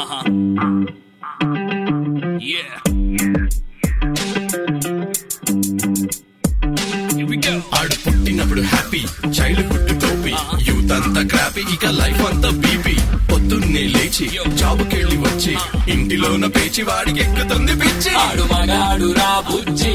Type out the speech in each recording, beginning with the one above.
Uh-huh. Yeah. Here we go. ఆడు పుట్టినప్పుడు happy childhood టోపీ యూత్ అంతా క్రాపీ ఇక లైఫ్ అంతా బీపీ పొద్దున్నే లేచి జాబుకెళ్ళి వచ్చి ఇంటిలోన పేచి వాడికి ఎక్కుతుంది పిచ్చి ఆడు మగాడు రా బుజ్జి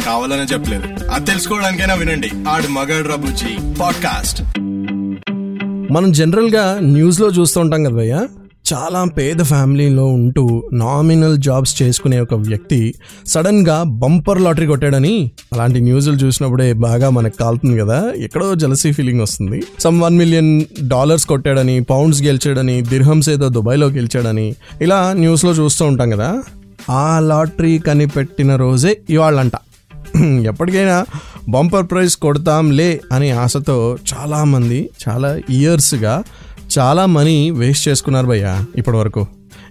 కావాలనే చెప్పలేదు. అది తెలుసుకోవడానికైనా వినండి. ఆడు మగాడు బుజ్జి. పాడ్కాస్ట్. మనం జనరల్గా న్యూస్లో చూస్తూ ఉంటాం కదా భయ్య. చాలా పేద ఫ్యామిలీలో ఉంటూ నామినల్ జాబ్స్ చేసుకునే ఒక వ్యక్తి సడన్గా బంపర్ లాటరీ కొట్టాడని అలాంటి న్యూస్లు చూసినప్పుడే బాగా మనకు కాలుతుంది కదా. ఎక్కడో జలసీ ఫీలింగ్ వస్తుంది. సమ్ వన్ మిలియన్ డాలర్స్ కొట్టాడని పౌండ్స్ గెలిచాడని దిర్హమ్స్ ఏదో దుబాయ్లో గెలిచాడని ఇలా న్యూస్లో చూస్తూ ఉంటాం కదా. ఆ లాటరీ కనిపెట్టిన రోజే ఇవాళ్ళంట ఎప్పటికైనా బంపర్ ప్రైజ్ కొడతాంలే అనే ఆశతో చాలామంది చాలా ఇయర్స్గా చాలా మనీ వేస్ట్ చేసుకున్నారు భయ్య ఇప్పటి వరకు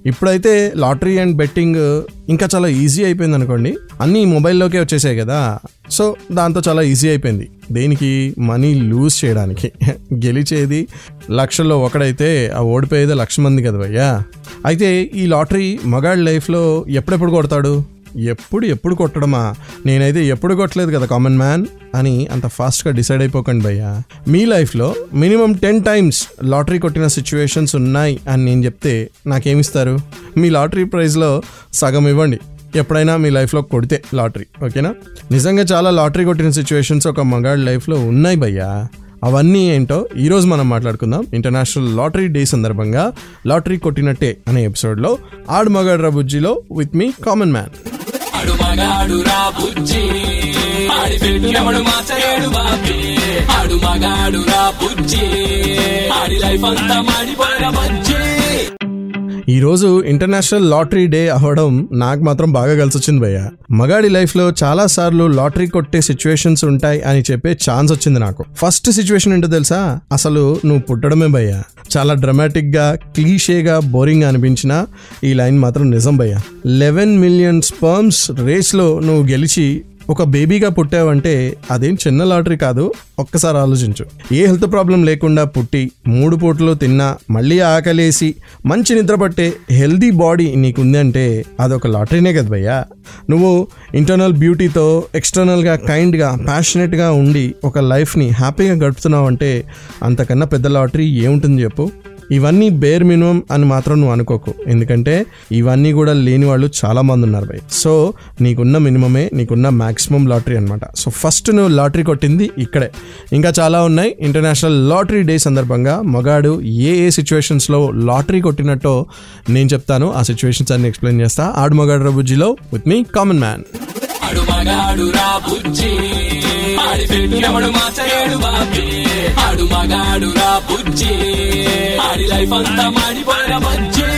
ఇప్పుడైతే లాటరీ అండ్ బెట్టింగ్ ఇంకా చాలా ఈజీ అయిపోయింది అనుకోండి. అన్నీ మొబైల్లోకే వచ్చేసాయి కదా. సో దాంతో చాలా ఈజీ అయిపోయింది. దేనికి? మనీ లూజ్ చేయడానికి. గెలిచేది లక్షల్లో ఒకడైతే ఆ ఓడిపోయేది లక్ష మంది కదా భయ్యా. అయితే ఈ లాటరీ మగాడి లైఫ్లో ఎప్పుడెప్పుడు కొడతాడు? ఎప్పుడు ఎప్పుడు కొట్టడమా? నేనైతే ఎప్పుడు కొట్టలేదు కదా కామన్ మ్యాన్ అని అంత ఫాస్ట్గా డిసైడ్ అయిపోకండి భయ్యా. మీ లైఫ్లో మినిమం టెన్ టైమ్స్ లాటరీ కొట్టిన సిచ్యువేషన్స్ ఉన్నాయి అని నేను చెప్తే నాకేమిస్తారు? మీ లాటరీ ప్రైజ్లో సగం ఇవ్వండి. ఎప్పుడైనా మీ లైఫ్లో కొడితే లాటరీ ఓకేనా? నిజంగా చాలా లాటరీ కొట్టిన సిచ్యువేషన్స్ ఒక మగాడి లైఫ్లో ఉన్నాయి భయ్యా. అవన్నీ ఏంటో ఈరోజు మనం మాట్లాడుకుందాం. ఇంటర్నేషనల్ లాటరీ డే సందర్భంగా లాటరీ కొట్టినట్టే అనే ఎపిసోడ్లో ఆడు మగాడ్రా బుజ్జిలో విత్ మీ కామన్ మ్యాన్ ఆడు మగాడు రా బుజ్జి. ఆడి పెట్టు ఎవడు బాబి బాబీ. ఆడు మగాడు రా బుజ్జి. ఆడి లైఫ్ అంతా మాడిపోయిన బజ్జి. ఈరోజు ఇంటర్నేషనల్ లాటరీ డే అవ్వడం నాకు మాత్రం బాగా కలిసి వచ్చింది భయ్య. మగాడి లైఫ్లో చాలా సార్లు లాటరీ కొట్టే సిచ్యువేషన్స్ ఉంటాయి అని చెప్పే ఛాన్స్ వచ్చింది నాకు. ఫస్ట్ సిచ్యువేషన్ ఏంటో తెలుసా? అసలు నువ్వు పుట్టడమే భయ్య. చాలా డ్రమాటిక్గా క్లీషేగా బోరింగ్ అనిపించిన ఈ లైన్ మాత్రం నిజం భయ్య. లెవెన్ మిలియన్ స్పర్మ్స్ రేస్లో నువ్వు గెలిచి ఒక బేబీగా పుట్టావంటే అదేం చిన్న లాటరీ కాదు ఒక్కసారి ఆలోచించు. ఏ హెల్త్ ప్రాబ్లం లేకుండా పుట్టి మూడు పూటలు తిన్నా మళ్ళీ ఆకలేసి మంచి నిద్ర పట్టే హెల్దీ బాడీ నీకుంది అంటే అదొక లాటరీనే కదా భయ్యా. నువ్వు ఇంటర్నల్ బ్యూటీతో ఎక్స్టర్నల్గా కైండ్గా ప్యాషనెట్గా ఉండి ఒక లైఫ్ని హ్యాపీగా గడుపుతున్నావు అంటే అంతకన్నా పెద్ద లాటరీ ఏముంటుంది చెప్పు? ఇవన్నీ బేర్ మినిమం అని మాత్రం నువ్వు అనుకోకు. ఎందుకంటే ఇవన్నీ కూడా లేని వాళ్ళు చాలా మంది ఉన్నారు భయ్. సో నీకున్న మినిమమే నీకున్న మాక్సిమం లాటరీ అనమాట సో ఫస్ట్ నువ్వు లాటరీ కొట్టింది ఇక్కడే. ఇంకా చాలా ఉన్నాయి. ఇంటర్నేషనల్ లాటరీ డే సందర్భంగా మగాడు ఏ ఏ సిచ్యువేషన్స్లో లాటరీ కొట్టినట్టో నేను చెప్తాను. ఆ సిచ్యువేషన్స్ అన్ని ఎక్స్ప్లెయిన్ చేస్తా. ఆడు మగాడు రబుజ్జిలో విత్ మీ కామన్ మ్యాన్ ఆడి పెట్టినవడు ఎవడు మార్చలేడు బాబీ. ఆడు మగాడు రా బుజ్జి. ఆడి లైఫ్ అంతా మాడిపోయిన బజ్జి.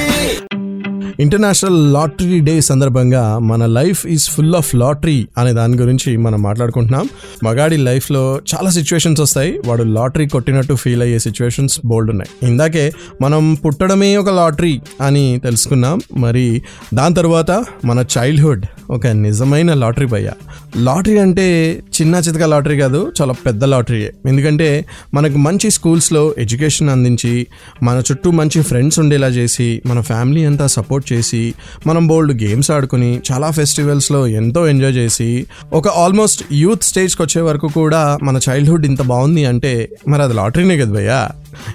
ఇంటర్నేషనల్ లాటరీ డే సందర్భంగా మన life is full of lottery అనే దాని గురించి మనం మాట్లాడుకుంటున్నాం. మగాడి లైఫ్లో చాలా సిచ్యువేషన్స్ వస్తాయి. వాడు లాటరీ కొట్టినట్టు ఫీల్ అయ్యే సిచ్యువేషన్స్ బోల్డ్ ఉన్నాయి. ఇందాకే మనం పుట్టడమే ఒక లాటరీ అని తెలుసుకున్నాం. మరి దాని తర్వాత మన చైల్డ్హుడ్ ఒక నిజమైన లాటరీ భయ్య. లాటరీ అంటే చిన్న చితక లాటరీ కాదు చాలా పెద్ద లాటరీయే. ఎందుకంటే మనకు మంచి స్కూల్స్లో ఎడ్యుకేషన్ అందించి మన చుట్టూ మంచి ఫ్రెండ్స్ ఉండేలా చేసి మన ఫ్యామిలీ అంతా సపోర్ట్ చేసి మనం బోల్డ్ గేమ్స్ ఆడుకుని చాలా ఫెస్టివల్స్లో ఎంతో ఎంజాయ్ చేసి ఒక ఆల్మోస్ట్ యూత్ స్టేజ్కి వచ్చే వరకు కూడా మన చైల్డ్హుడ్ ఇంత బాగుంది అంటే మరి అది లాటరీనే కదా భయ్యా?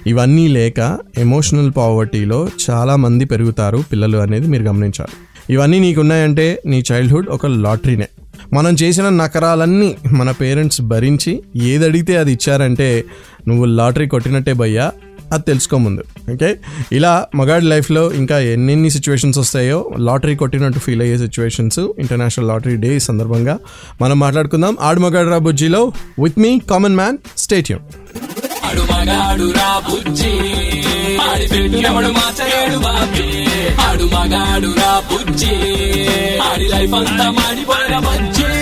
ఇవన్నీ లేక ఎమోషనల్ పావర్టీలో చాలామంది పెరుగుతారు పిల్లలు అనేది మీరు గమనించాలి. ఇవన్నీ నీకున్నాయంటే నీ చైల్డ్హుడ్ ఒక లాటరీనే. మనం చేసిన నకరాలన్నీ మన పేరెంట్స్ భరించి ఏది అడిగితే అది ఇచ్చారంటే నువ్వు లాటరీ కొట్టినట్టే భయ్యా అది తెలుసుకో ముందు ఓకే ఇలా మగాడి లైఫ్లో ఇంకా ఎన్నెన్ని సిచ్యువేషన్స్ వస్తాయో లాటరీ కొట్టినట్టు ఫీల్ అయ్యే సిచ్యువేషన్స్ ఇంటర్నేషనల్ లాటరీ డే సందర్భంగా మనం మాట్లాడుకుందాం. ఆడు మగాడు రా బుజ్జిలో. With me common man stay tuned ఆడు మగాడు రా బుజ్జి. ఆడి ఆడు మగాడు రా బుజ్జి. ఆడి లైఫ్ అంతా మాడిపోయిన బజ్జి.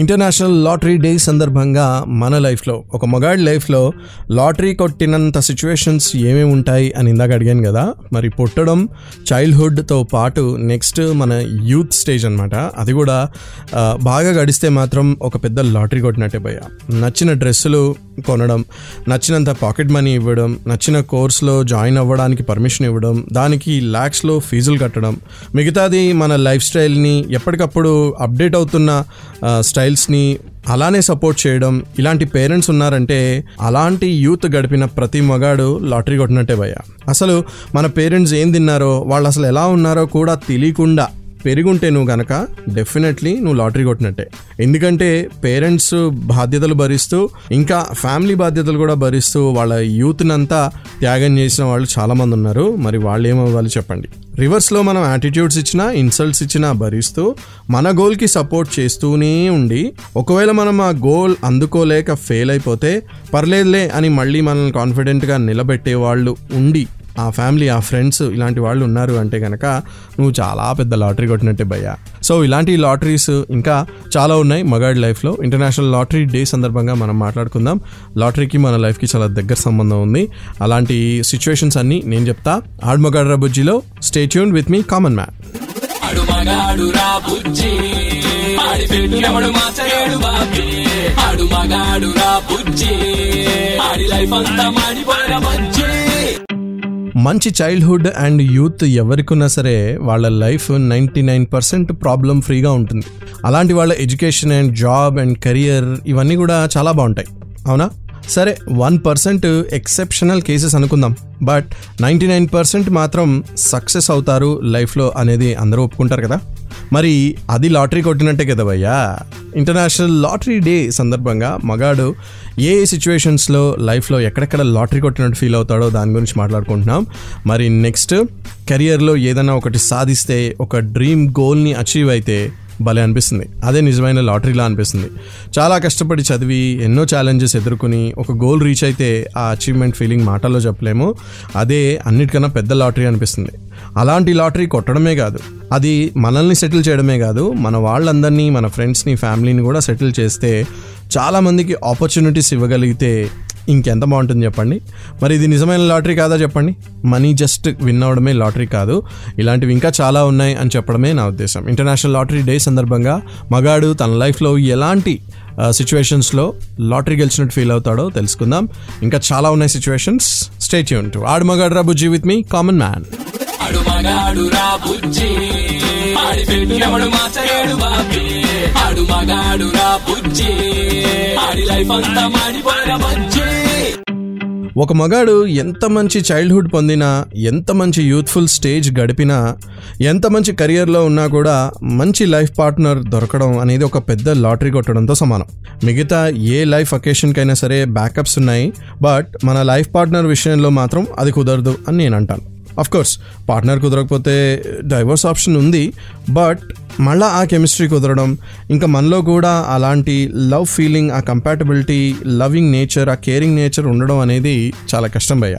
ఇంటర్నేషనల్ లాటరీ డే సందర్భంగా మన లైఫ్లో ఒక మగాడి లైఫ్లో లాటరీ కొట్టినంత సిచ్యువేషన్స్ ఏమేమి ఉంటాయి అని ఇందాక అడిగాను కదా. మరి పుట్టడం చైల్డ్హుడ్తో పాటు నెక్స్ట్ మన యూత్ స్టేజ్ అనమాట అది కూడా బాగా గడిస్తే మాత్రం ఒక పెద్ద లాటరీ కొట్టినట్టే భయ నచ్చిన డ్రెస్సులు కొనడం నచ్చినంత పాకెట్ మనీ ఇవ్వడం నచ్చిన కోర్స్లో జాయిన్ అవ్వడానికి పర్మిషన్ ఇవ్వడం దానికి ల్యాక్స్లో ఫీజులు కట్టడం మిగతాది మన లైఫ్ స్టైల్ని ఎప్పటికప్పుడు అప్డేట్ అవుతున్న స్టైల్స్ని అలానే సపోర్ట్ చేయడం ఇలాంటి పేరెంట్స్ ఉన్నారంటే అలాంటి యూత్ గడిపిన ప్రతి మగాడు లాటరీ కొట్టినట్టే భయ అసలు మన పేరెంట్స్ ఏం తిన్నారో వాళ్ళు అసలు ఎలా ఉన్నారో కూడా తెలియకుండా పెరుగుంటే నువ్వు గనక డెఫినెట్లీ నువ్వు లాటరీ కొట్టినట్టే. ఎందుకంటే పేరెంట్స్ బాధ్యతలు భరిస్తూ ఇంకా ఫ్యామిలీ బాధ్యతలు కూడా భరిస్తూ వాళ్ళ యూత్నంతా త్యాగం చేసిన వాళ్ళు చాలామంది ఉన్నారు. మరి వాళ్ళు ఏమవ్వాలి చెప్పండి రివర్స్లో మనం యాటిట్యూడ్స్ ఇచ్చినా ఇన్సల్ట్స్ ఇచ్చినా భరిస్తూ మన గోల్కి సపోర్ట్ చేస్తూనే ఉండి ఒకవేళ మనం ఆ గోల్ అందుకోలేక ఫెయిల్ అయిపోతే పర్లేదులే అని మళ్ళీ మనల్ని కాన్ఫిడెంట్గా నిలబెట్టే వాళ్ళు ఉండి ఆ ఫ్యామిలీ ఆ ఫ్రెండ్స్ ఇలాంటి వాళ్ళు ఉన్నారు అంటే కనుక నువ్వు చాలా పెద్ద లాటరీ కొట్టినట్టే భయ్యా. సో ఇలాంటి లాటరీస్ ఇంకా చాలా ఉన్నాయి మగాడి లైఫ్లో. ఇంటర్నేషనల్ లాటరీ డే సందర్భంగా మనం మాట్లాడుకుందాం. లాటరీకి మన లైఫ్కి చాలా దగ్గర సంబంధం ఉంది. అలాంటి సిచ్యువేషన్స్ అన్నీ నేను చెప్తా. Aad Magaad రబుజ్జిలో stay tuned with me common man Audi life అంతా మాడిపోయిన బజ్జి. మంచి చైల్డ్హుడ్ అండ్ యూత్ ఎవరికున్నా సరే వాళ్ళ life ninety nine percent problem ఫ్రీగా ఉంటుంది. అలాంటి వాళ్ళ education and job and career ఇవన్నీ కూడా చాలా బాగుంటాయి. అవునా? సరే వన్ పర్సెంట్ ఎక్సెప్షనల్ కేసెస్ అనుకుందాం. బట్ నైంటీ నైన్ పర్సెంట్ మాత్రం సక్సెస్ అవుతారు లైఫ్లో అనేది అందరూ ఒప్పుకుంటారు కదా? మరి అది లాటరీ కొట్టినట్టే కదా భయ్యా. ఇంటర్నేషనల్ లాటరీ డే సందర్భంగా మగాడు ఏ సిచ్యువేషన్స్లో లైఫ్లో ఎక్కడెక్కడ లాటరీ కొట్టినట్టు ఫీల్ అవుతాడో దాని గురించి మాట్లాడుకుంటున్నాం. మరి నెక్స్ట్ కెరియర్లో ఏదైనా ఒకటి సాధిస్తే ఒక డ్రీమ్ గోల్ని అచీవ్ అయితే భలే అనిపిస్తుంది. అదే నిజమైన లాటరీలా అనిపిస్తుంది. చాలా కష్టపడి చదివి ఎన్నో ఛాలెంజెస్ ఎదుర్కొని ఒక గోల్ రీచ్ అయితే ఆ అచీవ్మెంట్ ఫీలింగ్ మాటల్లో చెప్పలేము. అదే అన్నిటికన్నా పెద్ద లాటరీ అనిపిస్తుంది. అలాంటి లాటరీ కొట్టడమే కాదు. అది మనల్ని సెటిల్ చేయడమే కాదు మన వాళ్ళందరినీ మన ఫ్రెండ్స్ని ఫ్యామిలీని కూడా సెటిల్ చేస్తే చాలామందికి ఆపర్చునిటీస్ ఇవ్వగలిగితే ఇంకెంత బాగుంటుంది చెప్పండి? మరి ఇది నిజమైన లాటరీ కాదా చెప్పండి? మనీ జస్ట్ విన్ అవడమే లాటరీ కాదు. ఇలాంటివి ఇంకా చాలా ఉన్నాయి అని చెప్పడమే నా ఉద్దేశం. ఇంటర్నేషనల్ లాటరీ డే సందర్భంగా మగాడు తన లైఫ్లో ఎలాంటి సిచ్యువేషన్స్లో లాటరీ గెలిచినట్టు ఫీల్ అవుతాడో తెలుసుకుందాం. ఇంకా చాలా ఉన్నాయి situations. Stay Yoon to Aadu Magaadu Raa Bujji with me common man. ఆడు మగాడు రా బుజ్జి. ఆడి పెట్టినవడు మాచలేడు బాబీ. ఆడు మగాడు రా బుజ్జి. ఆడి లైఫ్ అంతా మాడిపోయిన బజ్జి. ఒక మగాడు ఎంత మంచి చైల్డ్హుడ్ పొందినా ఎంత మంచి యూత్ఫుల్ స్టేజ్ గడిపినా ఎంత మంచి కెరియర్లో ఉన్నా కూడా మంచి లైఫ్ పార్ట్నర్ దొరకడం అనేది ఒక పెద్ద లాటరీ కొట్టడంతో సమానం. మిగతా ఏ లైఫ్ అకేషన్కైనా సరే బ్యాకప్స్ ఉన్నాయి బట్ మన లైఫ్ పార్ట్నర్ విషయంలో మాత్రం అది కుదరదు అని నేను అంటాను. కోర్స్ పార్ట్నర్ కుదరకపోతే డైవర్స్ ఆప్షన్ ఉంది బట్ మళ్ళా ఆ కెమిస్ట్రీ కుదరడం ఇంకా మనలో కూడా అలాంటి లవ్ ఫీలింగ్ ఆ కంపాటబిలిటీ లవింగ్ నేచర్ ఆ కేరింగ్ నేచర్ ఉండడం అనేది చాలా కష్టం భయ్య.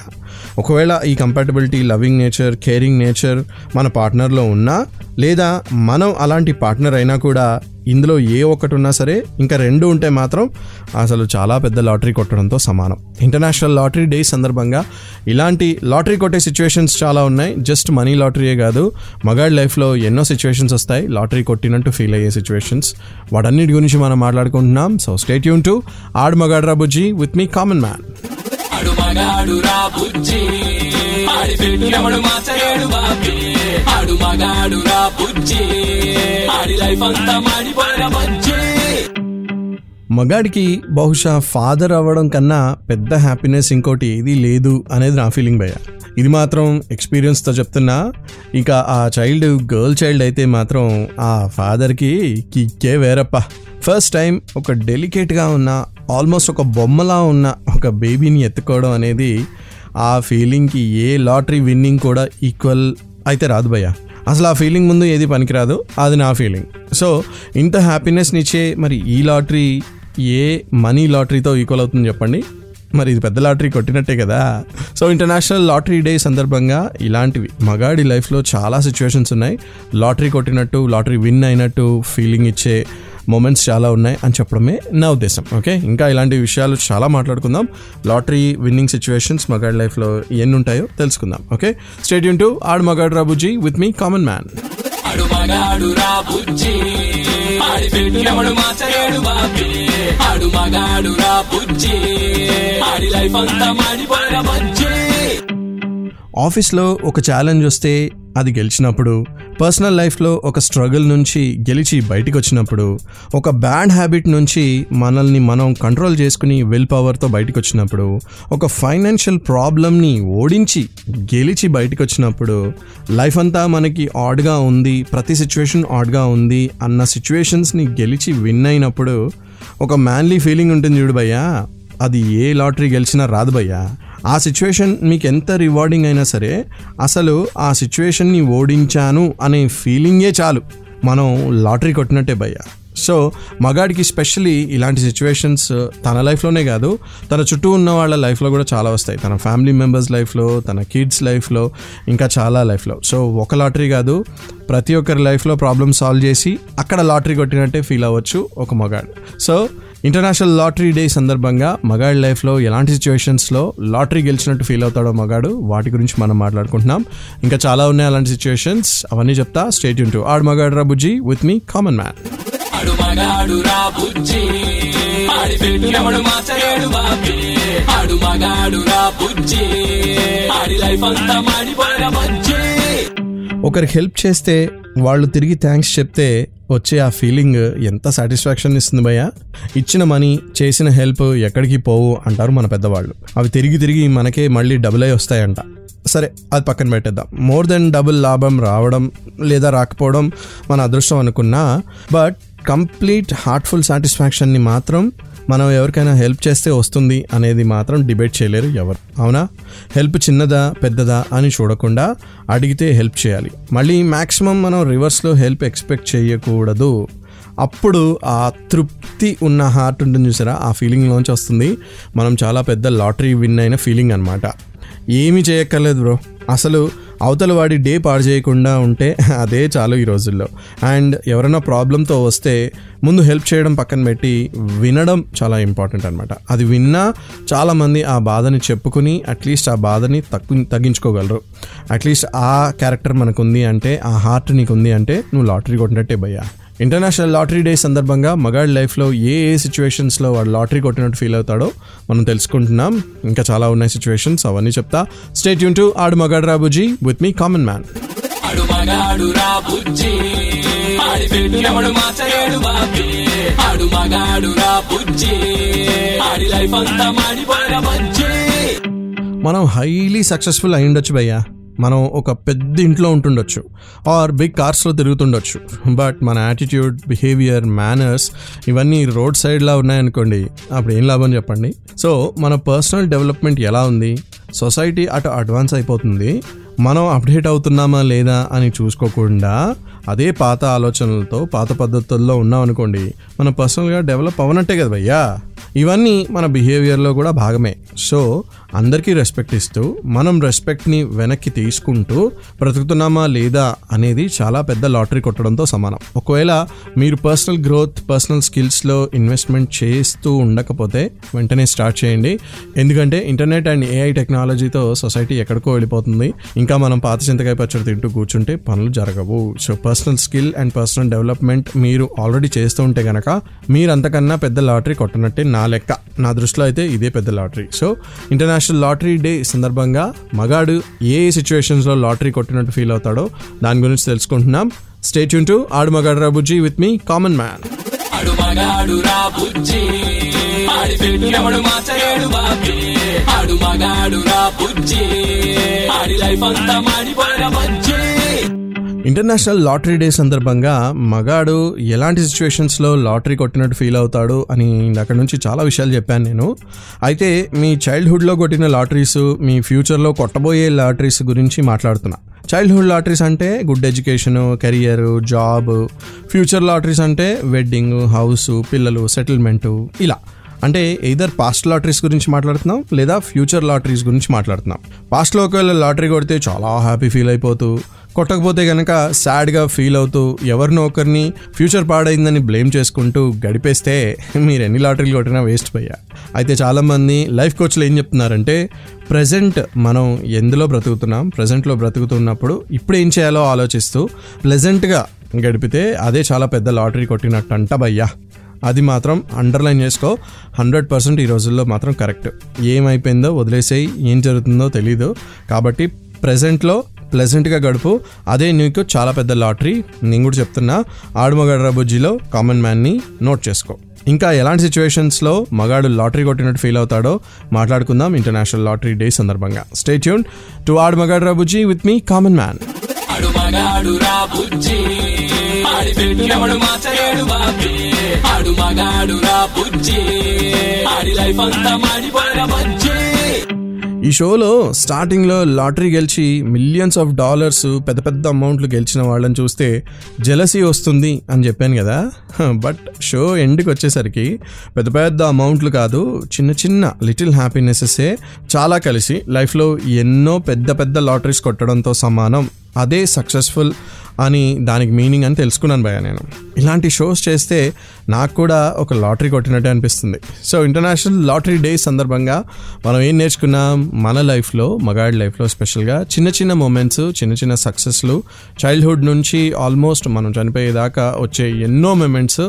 ఒకవేళ ఈ compatibility loving nature caring nature మన పార్ట్నర్లో ఉన్నా లేదా మనం అలాంటి పార్ట్నర్ అయినా కూడా ఇందులో ఏ ఒక్కటి ఉన్నా సరే ఇంకా రెండు ఉంటే మాత్రం అసలు చాలా పెద్ద లాటరీ కొట్టడంతో సమానం. ఇంటర్నేషనల్ లాటరీ డే సందర్భంగా ఇలాంటి లాటరీ కొట్టే సిచ్యువేషన్స్ చాలా ఉన్నాయి. జస్ట్ మనీ లాటరీయే కాదు. మగాడి లైఫ్లో ఎన్నో సిచ్యువేషన్స్ వస్తాయి. లాటరీ కొట్టినట్టు ఫీల్ అయ్యే సిచ్యువేషన్స్ వాటన్నిటి గురించి మనం మాట్లాడుకుంటున్నాం. So stay Yoon to Aad Magaadra Bujji with me common man ఆడు మగాడు రా బుజ్జి. ఆడి పెట్టినప్పుడు మాచలేడు బాబి. ఆడు మగాడు రా బుజ్జి. ఆడి లైఫ్ అంతా మాడిపోయిన బజ్జి. మగాడికి బహుశా ఫాదర్ అవ్వడం కన్నా పెద్ద హ్యాపీనెస్ ఇంకోటి ఏదీ లేదు అనేది నా ఫీలింగ్ భయ్య. ఇది మాత్రం ఎక్స్పీరియన్స్తో చెప్తున్నా. ఇంకా ఆ చైల్డ్ గర్ల్ చైల్డ్ అయితే మాత్రం ఆ ఫాదర్కి కిక్కే వేరప్ప. ఫస్ట్ టైం ఒక డెలికేట్గా ఉన్న ఆల్మోస్ట్ ఒక బొమ్మలా ఉన్న ఒక బేబీని ఎత్తుకోవడం అనేది ఆ ఫీలింగ్కి ఏ లాటరీ విన్నింగ్ కూడా ఈక్వల్ అయితే రాదు భయ్య. అసలు ఆ ఫీలింగ్ ముందు ఏది పనికిరాదు అది నా ఫీలింగ్ సో ఇంత హ్యాపీనెస్నిచ్చే మరి ఈ లాటరీ ఏ మనీ లాటరీతో ఈక్వల్ అవుతుంది చెప్పండి? మరి ఇది పెద్ద లాటరీ కొట్టినట్టే కదా. సో ఇంటర్నేషనల్ లాటరీ డే సందర్భంగా ఇలాంటివి మగాడి లైఫ్లో చాలా సిచ్యువేషన్స్ ఉన్నాయి. లాటరీ కొట్టినట్టు లాటరీ విన్ అయినట్టు ఫీలింగ్ ఇచ్చే మూమెంట్స్ చాలా ఉన్నాయి అని చెప్పడమే నా ఉద్దేశం. ఓకే ఇంకా ఇలాంటి విషయాలు చాలా మాట్లాడుకుందాం. లాటరీ విన్నింగ్ సిచ్యువేషన్స్ మగాడి లైఫ్లో ఎన్ని ఉంటాయో తెలుసుకుందాం. Okay stay tuned to Aadu Magaadu Raa Bujji with me common man ఆడు మగాడు రా బుజ్జి. ఆడి పెట్టినప్పుడు మాచలేడు బాబి. ఆడు మగాడు రా బుజ్జి. ఆడి లైఫ్ అంతా మాడిపోయిన బజ్జి. ఆఫీస్లో ఒక ఛాలెంజ్ వస్తే అది గెలిచినప్పుడు పర్సనల్ లైఫ్లో ఒక స్ట్రగుల్ నుంచి గెలిచి బయటికి వచ్చినప్పుడు ఒక బ్యాడ్ హ్యాబిట్ నుంచి మనల్ని మనం కంట్రోల్ చేసుకుని విల్ పవర్తో బయటకు వచ్చినప్పుడు ఒక ఫైనాన్షియల్ ప్రాబ్లమ్ని ఓడించి గెలిచి బయటకు వచ్చినప్పుడు లైఫ్ అంతా మనకి ఆడ్గా ఉంది ప్రతి సిచ్యువేషన్ ఆడ్గా ఉంది అన్న సిచ్యువేషన్స్ని గెలిచి విన్ అయినప్పుడు ఒక మ్యాన్లీ ఫీలింగ్ ఉంటుంది చూడు భయ్యా. అది ఏ లాటరీ గెలిచినా రాదు భయ్యా. ఆ సిచ్యువేషన్ మీకు ఎంత రివార్డింగ్ అయినా సరే అసలు ఆ సిచ్యువేషన్ని ఓడించాను అనే ఫీలింగే చాలు. మనం లాటరీ కొట్టినట్టే భయ్యా. సో మగాడికి స్పెషలీ ఇలాంటి సిచ్యువేషన్స్ uh, తన లైఫ్లోనే కాదు తన చుట్టూ ఉన్న వాళ్ళ లైఫ్లో కూడా చాలా వస్తాయి. తన ఫ్యామిలీ మెంబర్స్ లైఫ్లో తన కిడ్స్ లైఫ్లో ఇంకా చాలా లైఫ్లో సో ఒక లాటరీ కాదు ప్రతి ఒక్కరి లైఫ్లో ప్రాబ్లమ్ సాల్వ్ చేసి అక్కడ లాటరీ కొట్టినట్టే ఫీల్ అవ్వచ్చు ఒక మగాడు. సో ఇంటర్నేషనల్ లాటరీ డే సందర్భంగా మగాడి లైఫ్లో ఎలాంటి సిచ్యువేషన్స్లో లాటరీ గెలిచినట్టు ఫీల్ అవుతాడో మగాడు వాటి గురించి మనం మాట్లాడుకుంటున్నాం. ఇంకా చాలా ఉన్నాయి అలాంటి సిచ్యువేషన్స్. అవన్నీ చెప్తా state Yoon to Aadu Magaadu Raa Bujji with me common man ఆడు మగాడు రా బుజ్జి. ఆడి లైఫ్ అంతా మాడిపోయిన ఒకరికి హెల్ప్ చేస్తే వాళ్ళు తిరిగి థ్యాంక్స్ చెప్తే వచ్చే ఆ ఫీలింగ్ ఎంత సాటిస్ఫాక్షన్ ఇస్తుంది భయ్య? ఇచ్చిన మనీ చేసిన హెల్ప్ ఎక్కడికి పోవు అంటారు మన పెద్దవాళ్ళు. అవి తిరిగి తిరిగి మనకే మళ్ళీ డబుల్ అయి వస్తాయంట. సరే అది పక్కన పెట్టేద్దాం. మోర్ దెన్ డబుల్ లాభం రావడం లేదా రాకపోవడం మన అదృష్టం అనుకున్నా బట్ కంప్లీట్ హార్ట్ఫుల్ సాటిస్ఫాక్షన్ని మాత్రం మనం ఎవరికైనా హెల్ప్ చేస్తే వస్తుంది అనేది మాత్రం డిబేట్ చేయలేరు ఎవరు. అవునా? హెల్ప్ చిన్నదా పెద్దదా అని చూడకుండా అడిగితే హెల్ప్ చేయాలి. మళ్ళీ మ్యాక్సిమం మనం రివర్స్లో హెల్ప్ ఎక్స్పెక్ట్ చేయకూడదు. అప్పుడు ఆ తృప్తి ఉన్న హార్ట్ ఉంటుంది చూసారా? ఆ ఫీలింగ్లోంచి వస్తుంది. మనం చాలా పెద్ద లాటరీ విన్ అయిన ఫీలింగ్ అనమాట ఏమీ చేయక్కర్లేదు బ్రో. అసలు అవతల వాడి డే పాడు చేయకుండా ఉంటే అదే చాలు ఈ రోజుల్లో. అండ్ ఎవరైనా ప్రాబ్లంతో వస్తే ముందు హెల్ప్ చేయడం పక్కన పెట్టి వినడం చాలా ఇంపార్టెంట్ అనమాట అది విన్నా చాలామంది ఆ బాధని చెప్పుకుని అట్లీస్ట్ ఆ బాధని తగ్గు తగ్గించుకోగలరు. అట్లీస్ట్ ఆ క్యారెక్టర్ మనకుంది అంటే ఆ హార్ట్ నీకు ఉంది అంటే నువ్వు లాటరీ కొట్టినట్టే భయ్యా. ఇంటర్నేషనల్ లాటరీ డే సందర్భంగా మగాడి లైఫ్లో ఏ ఏ సిచ్యువేషన్స్లో వాడు లాటరీ కొట్టినట్టు ఫీల్ అవుతాడో మనం తెలుసుకుంటున్నాం. ఇంకా చాలా ఉన్నాయి సిచ్యువేషన్స్ అవన్నీ చెప్తా. స్టేట్ యూన్ టు ఆడు మగాడు రాబుజీ విత్ మీ కామన్ మ్యాన్ మనం హైలీ సక్సెస్ఫుల్ అయి ఉండొచ్చు భయ్యా. మనం ఒక పెద్ద ఇంట్లో ఉంటుండొచ్చు ఆర్ బిగ్ కార్స్లో తిరుగుతుండొచ్చు. బట్ మన యాటిట్యూడ్ బిహేవియర్ మేనర్స్ ఇవన్నీ రోడ్ సైడ్లా ఉన్నాయనుకోండి అప్పుడు ఏం లాభం చెప్పండి? సో మన పర్సనల్ డెవలప్మెంట్ ఎలా ఉంది? సొసైటీ అటు అడ్వాన్స్ అయిపోతుంది మనం అప్డేట్ అవుతున్నామా లేదా అని చూసుకోకుండా అదే పాత ఆలోచనలతో పాత పద్ధతుల్లో ఉన్నాం అనుకోండి మన పర్సనల్గా డెవలప్ అవనట్టే కదా భయ్యా. ఇవన్నీ మన బిహేవియర్లో కూడా భాగమే. సో అందరికీ రెస్పెక్ట్ ఇస్తూ మనం రెస్పెక్ట్ని వెనక్కి తీసుకుంటూ బ్రతుకుతున్నామా లేదా అనేది చాలా పెద్ద లాటరీ కొట్టడంతో సమానం. ఒకవేళ మీరు పర్సనల్ గ్రోత్ పర్సనల్ స్కిల్స్లో ఇన్వెస్ట్మెంట్ చేస్తూ ఉండకపోతే వెంటనే స్టార్ట్ చేయండి. ఎందుకంటే ఇంటర్నెట్ అండ్ ఏఐ టెక్నాలజీతో సొసైటీ ఎక్కడికో వెళ్ళిపోతుంది. ఇంకా మనం పాత చింతకాయ పచ్చడి తింటూ కూర్చుంటే పనులు జరగవు. So personal skill and personal development మీరు ఆల్రెడీ చేస్తూ ఉంటే కనుక మీరు అంతకన్నా పెద్ద లాటరీ కొట్టనట్టే నా లెక్క. నా దృష్టిలో అయితే ఇదే పెద్ద lottery. So international lottery day సందర్భంగా మగాడు ఏ ఏ సిచ్యువేషన్స్లో లాటరీ కొట్టినట్టు ఫీల్ అవుతాడో దాని గురించి తెలుసుకుంటున్నాం. State Yoon to Aadu Magaadu Raa Bujji with me common man ఆడు మగాడు రా బుజ్జి. ఆడి లైఫ్ అంతా మాడిపోయిన బుజ్జి. ఇంటర్నేషనల్ లాటరీ డే సందర్భంగా మగాడు ఎలాంటి సిచ్యువేషన్స్లో లాటరీ కొట్టినట్టు ఫీల్ అవుతాడు అని అక్కడ నుంచి చాలా విషయాలు చెప్పాను నేను. అయితే మీ చైల్డ్హుడ్లో కొట్టిన లాటరీస్ మీ ఫ్యూచర్లో కొట్టబోయే లాటరీస్ గురించి మాట్లాడుతున్నా. చైల్డ్హుడ్ లాటరీస్ అంటే good education career job future lotteries అంటే వెడ్డింగ్ హౌస్ పిల్లలు సెటిల్మెంటు ఇలా. అంటే ఎయిదర్ పాస్ట్ లాటరీస్ గురించి మాట్లాడుతున్నాం లేదా ఫ్యూచర్ లాటరీస్ గురించి మాట్లాడుతున్నాం. పాస్ట్లో ఒకవేళ లాటరీ కొడితే చాలా హ్యాపీ ఫీల్ అయిపోతూ కొట్టకపోతే కనుక సాడ్గా ఫీల్ అవుతూ ఎవరినో ఒకరిని ఫ్యూచర్ పాడైందని బ్లేమ్ చేసుకుంటూ గడిపేస్తే మీరు ఎన్ని లాటరీలు కొట్టినా వేస్ట్ పోయా అయితే చాలామంది లైఫ్ కోచ్లు ఏం చెప్తున్నారంటే ప్రజెంట్ మనం ఎందులో బ్రతుకుతున్నాం? ప్రజెంట్లో బ్రతుకుతున్నప్పుడు ఇప్పుడు ఏం చేయాలో ఆలోచిస్తూ ప్లెజెంట్గా గడిపితే అదే చాలా పెద్ద లాటరీ కొట్టినట్టు అంట భయ్యా. అది మాత్రం అండర్లైన్ చేసుకో హండ్రెడ్ పర్సెంట్ ఈ రోజుల్లో మాత్రం కరెక్ట్. ఏమైపోయిందో వదిలేసేయి ఏం జరుగుతుందో తెలీదు. కాబట్టి ప్రజెంట్లో ప్లెజెంట్గా గడుపు. అదే నీకు చాలా పెద్ద లాటరీ. నేను కూడా చెప్తున్నా ఆడుమగడ్ర బుజ్జిలో కామన్ మ్యాన్ని నోట్ చేసుకో. ఇంకా ఎలాంటి సిచ్యువేషన్స్లో మగాడు లాటరీ కొట్టినట్టు ఫీల్ అవుతాడో మాట్లాడుకుందాం ఇంటర్నేషనల్ లాటరీ డే సందర్భంగా. Stay tuned to Aadu Magaadu Bujji with me common man Audi life అంతా మాడి ఈ షోలో స్టార్టింగ్లో లాటరీ గెలిచి మిలియన్స్ ఆఫ్ డాలర్స్ పెద్ద పెద్ద అమౌంట్లు గెలిచిన వాళ్ళని చూస్తే జెలసీ వస్తుంది అని చెప్పాను కదా. బట్ షో ఎండ్కి వచ్చేసరికి పెద్ద పెద్ద అమౌంట్లు కాదు చిన్న చిన్న లిటిల్ హ్యాపీనెసెసే చాలా కలిసి లైఫ్లో ఎన్నో పెద్ద పెద్ద లాటరీస్ కొట్టడంతో సమానం. అదే సక్సెస్ఫుల్ అని దానికి మీనింగ్ అని తెలుసుకున్నాను భయ నేను. ఇలాంటి షోస్ చేస్తే నాకు కూడా ఒక లాటరీ కొట్టినట్టే అనిపిస్తుంది. సో ఇంటర్నేషనల్ లాటరీ డే సందర్భంగా మనం ఏం నేర్చుకున్నాం? మన లైఫ్లో మగాడి లైఫ్లో స్పెషల్గా చిన్న చిన్న మూమెంట్స్ చిన్న చిన్న సక్సెస్లు చైల్డ్హుడ్ నుంచి ఆల్మోస్ట్ మనం చనిపోయేదాకా వచ్చే ఎన్నో మూమెంట్స్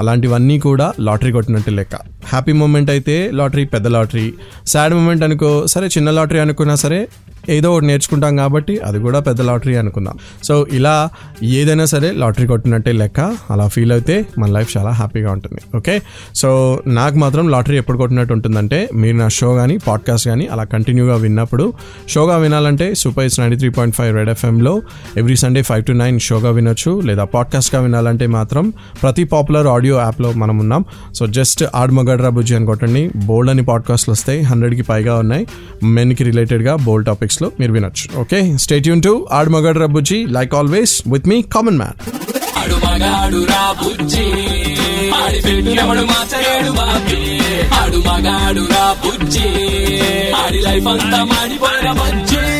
అలాంటివన్నీ కూడా లాటరీ కొట్టినట్టు లెక్క. హ్యాపీ మూమెంట్ అయితే లాటరీ పెద్ద లాటరీ. సాడ్ మూమెంట్ అనుకో సరే చిన్న లాటరీ అనుకున్నా సరే ఏదో ఒకటి నేర్చుకుంటాం కాబట్టి అది కూడా పెద్ద లాటరీ అనుకుందాం. సో ఇలా ఏదైనా సరే లాటరీ కొట్టినట్టే లెక్క అలా ఫీల్ అయితే మన లైఫ్ చాలా హ్యాపీగా ఉంటుంది. ఓకే సో నాకు మాత్రం లాటరీ ఎప్పుడు కొట్టినట్టు ఉంటుందంటే మీరు నా షో కానీ పాడ్కాస్ట్ కానీ అలా కంటిన్యూగా విన్నప్పుడు షోగా వినాలంటే super is ninety three point five red ఎఫ్ఎంలో every Sunday five to nine షోగా వినొచ్చు లేదా పాడ్కాస్ట్గా వినాలంటే మాత్రం ప్రతి పాపులర్ ఆడియో యాప్లో మనం ఉన్నాం. సో జస్ట్ ఆడమగడ్రా బుజ్జి అని కొట్టండి బోల్డ్ అని పాడ్కాస్ట్లు వస్తాయి హండ్రెడ్కి పైగా ఉన్నాయి. మెన్కి రిలేటెడ్గా బోల్డ్ టాపిక్స్లో మీరు వినొచ్చు. Okay? Stay Yoon to Aadamagadra Bujji. Like always with me common man Audi life అంతా మాడిపోయిన బజ్జి.